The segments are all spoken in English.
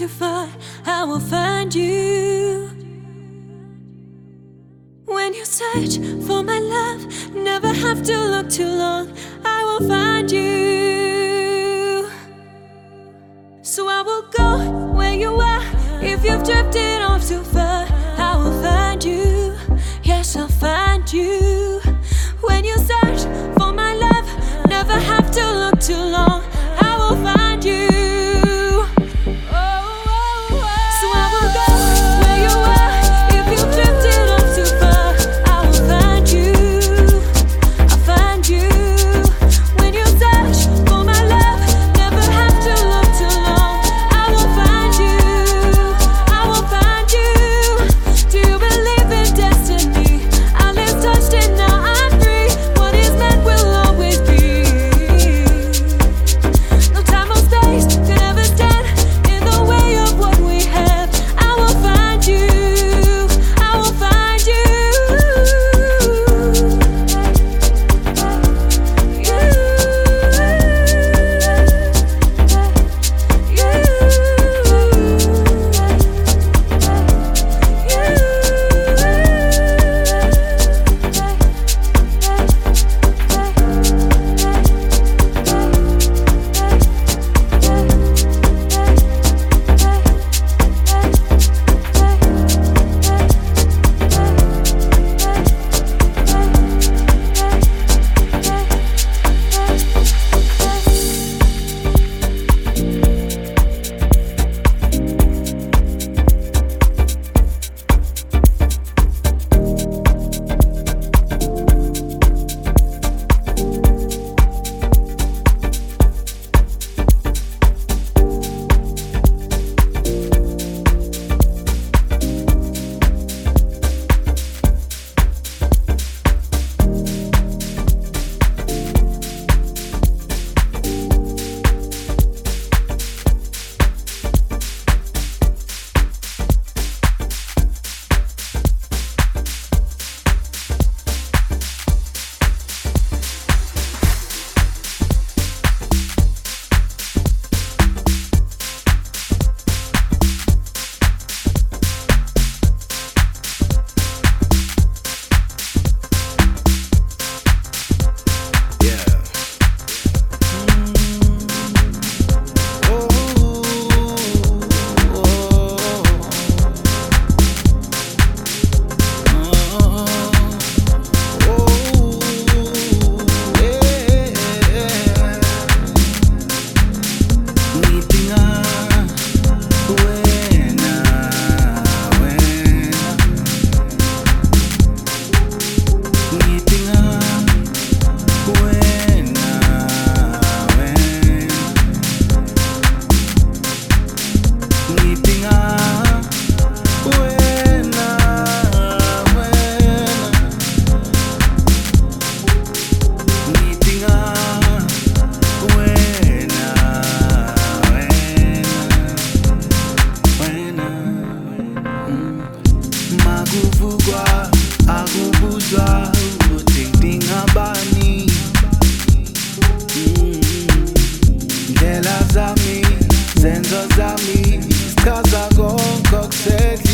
too far, I will find you. When you search for my love, never have to look too long, I will find you. So I will go where you are. If you've drifted off too far, I will find you. Yes, I'll find you. When you search for my love, never have to look too long. akuvugwa akubudzwa kutingtingabani mm-hmm. la zami zenzo zami sichaza konke kusethe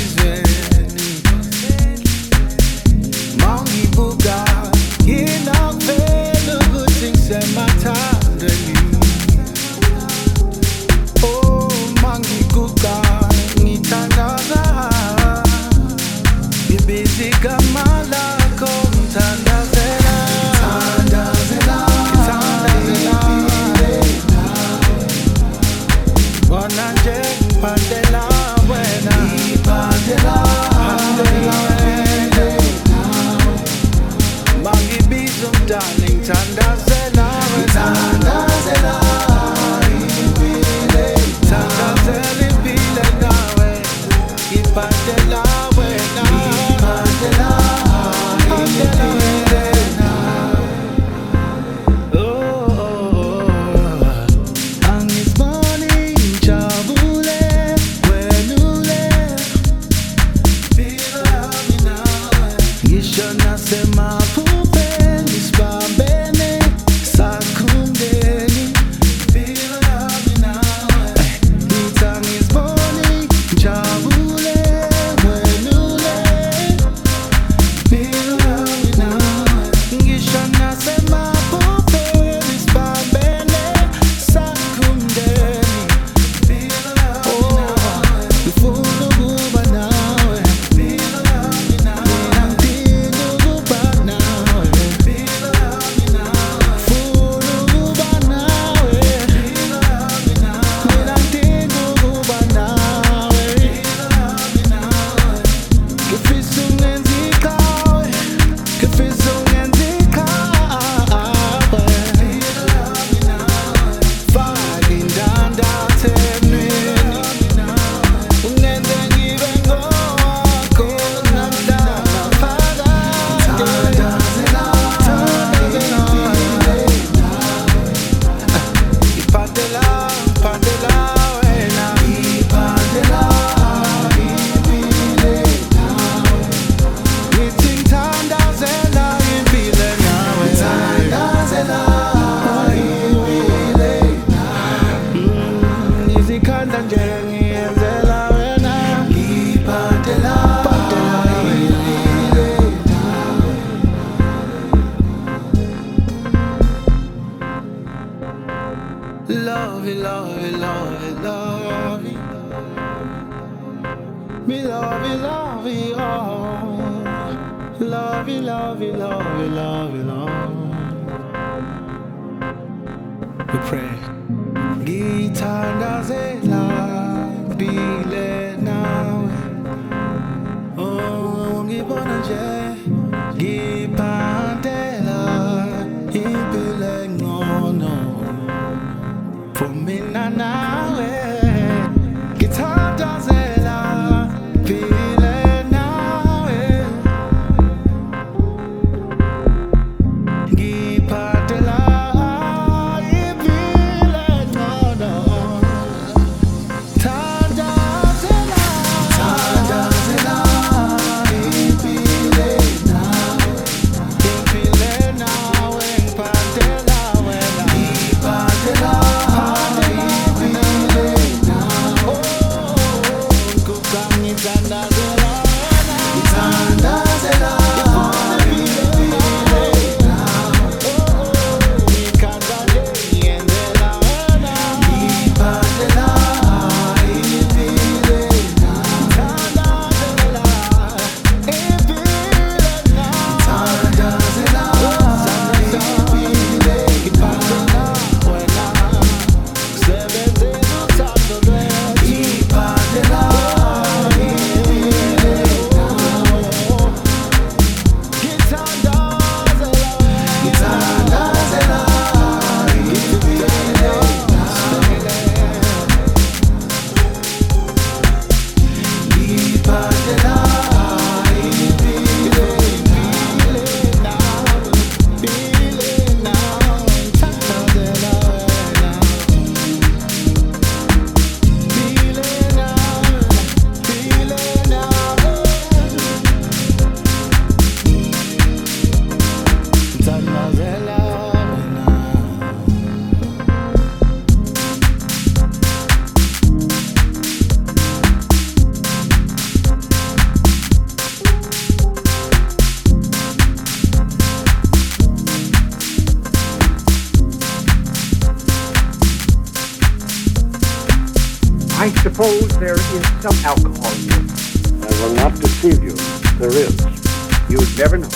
You'd never know.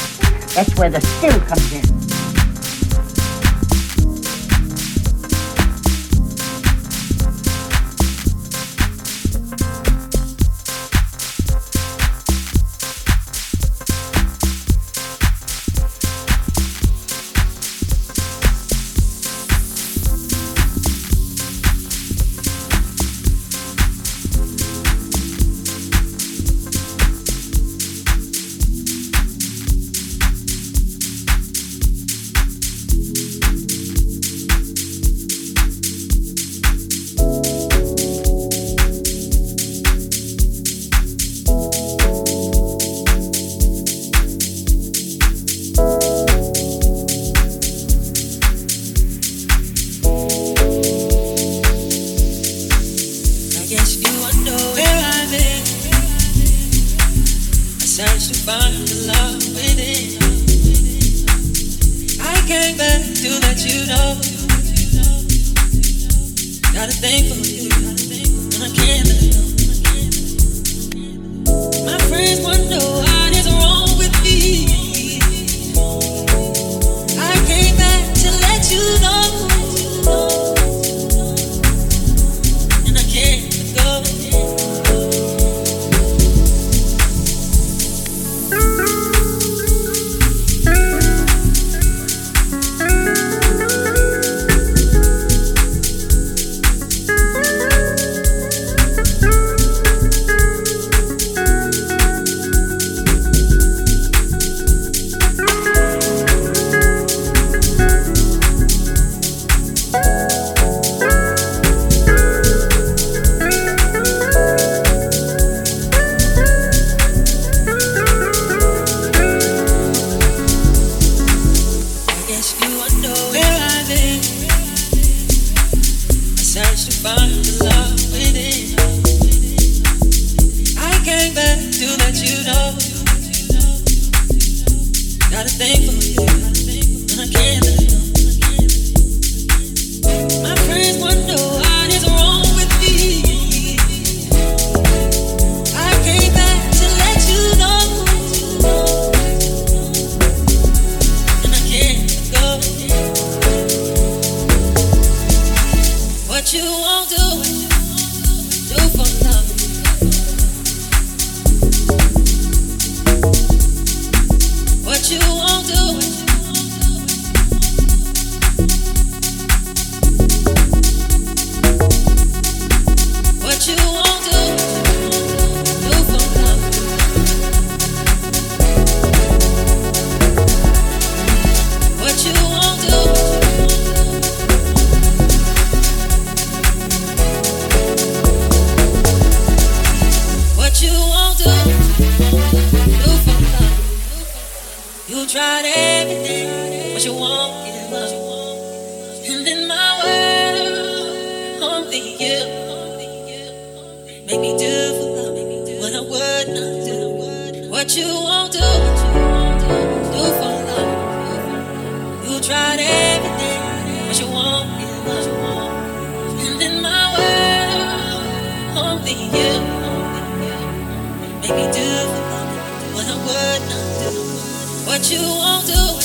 That's where the skill comes in. What you won't do,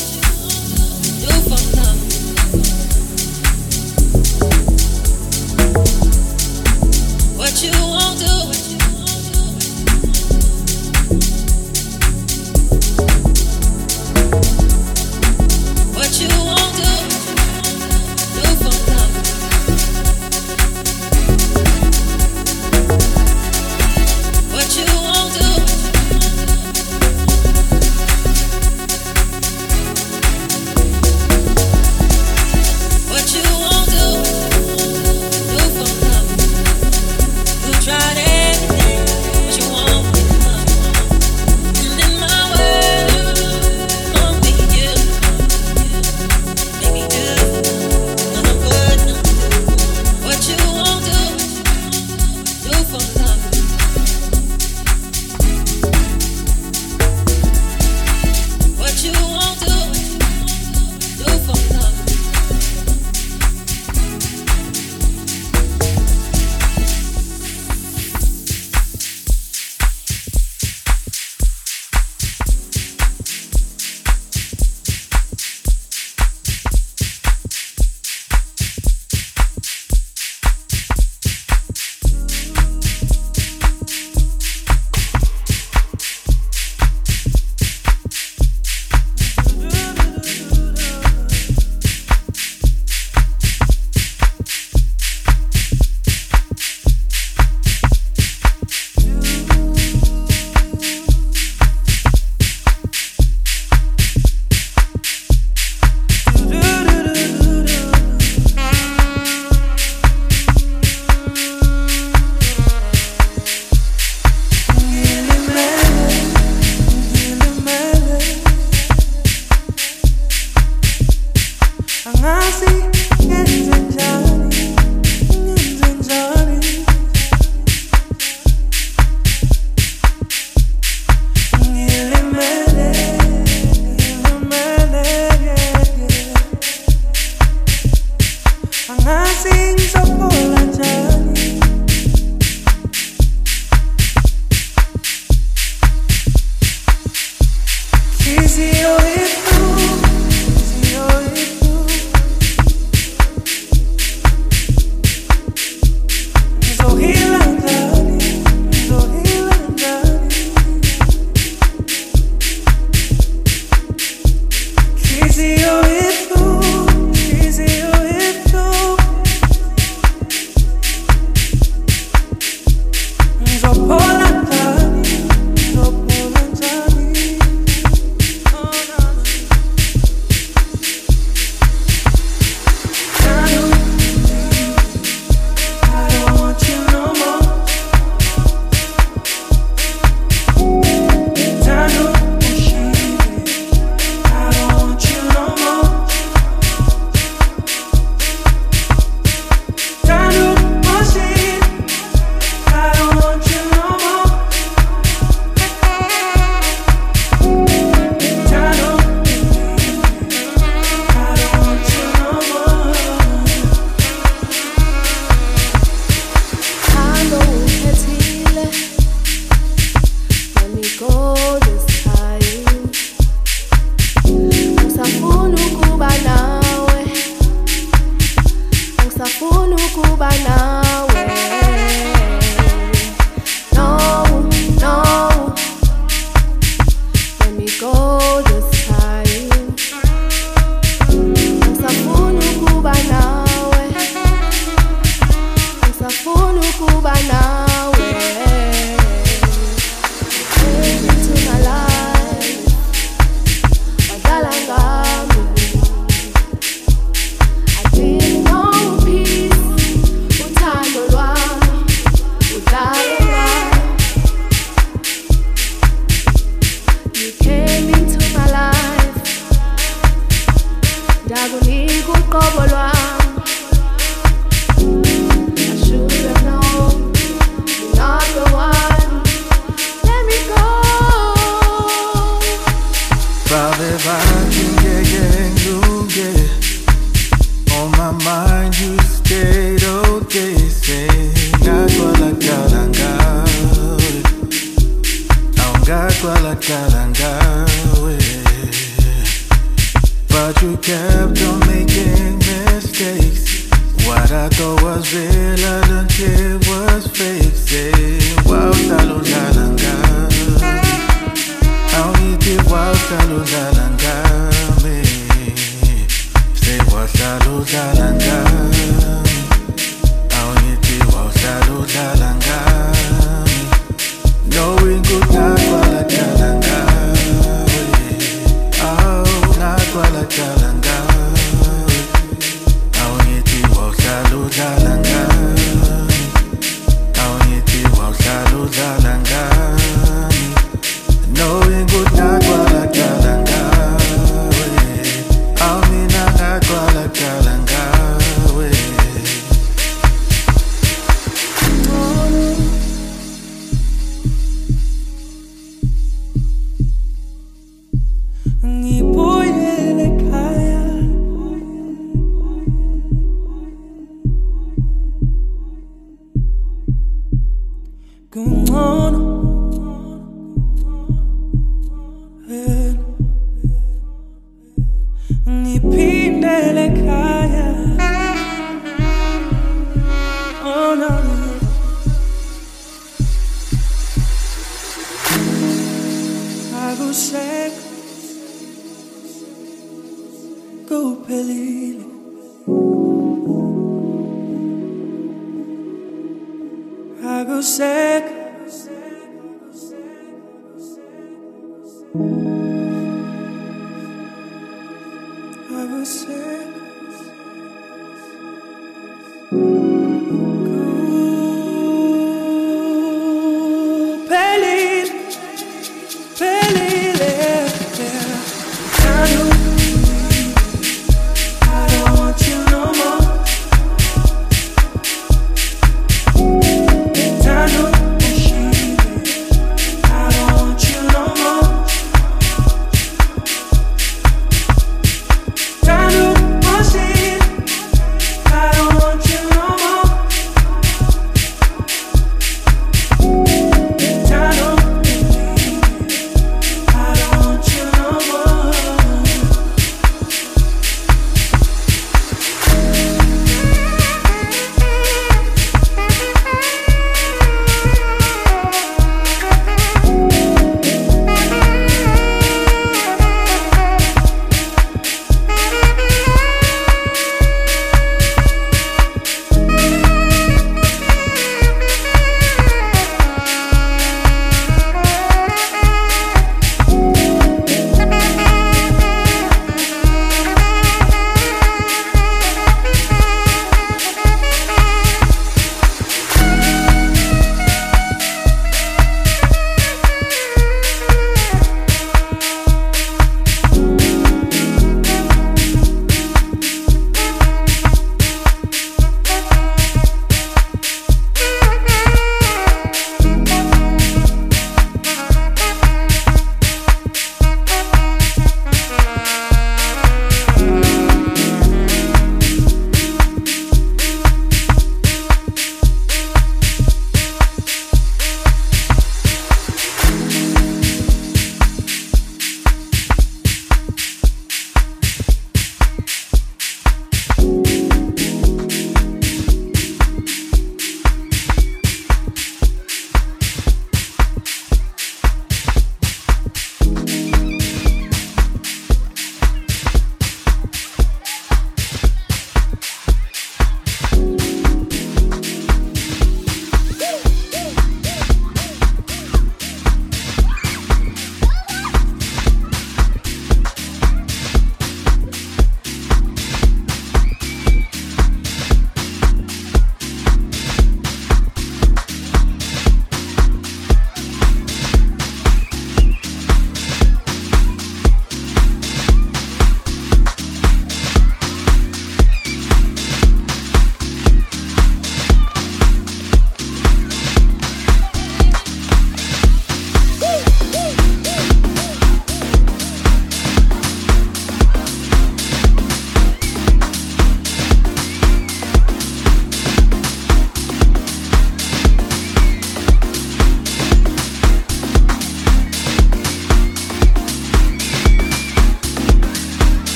good ngagcwala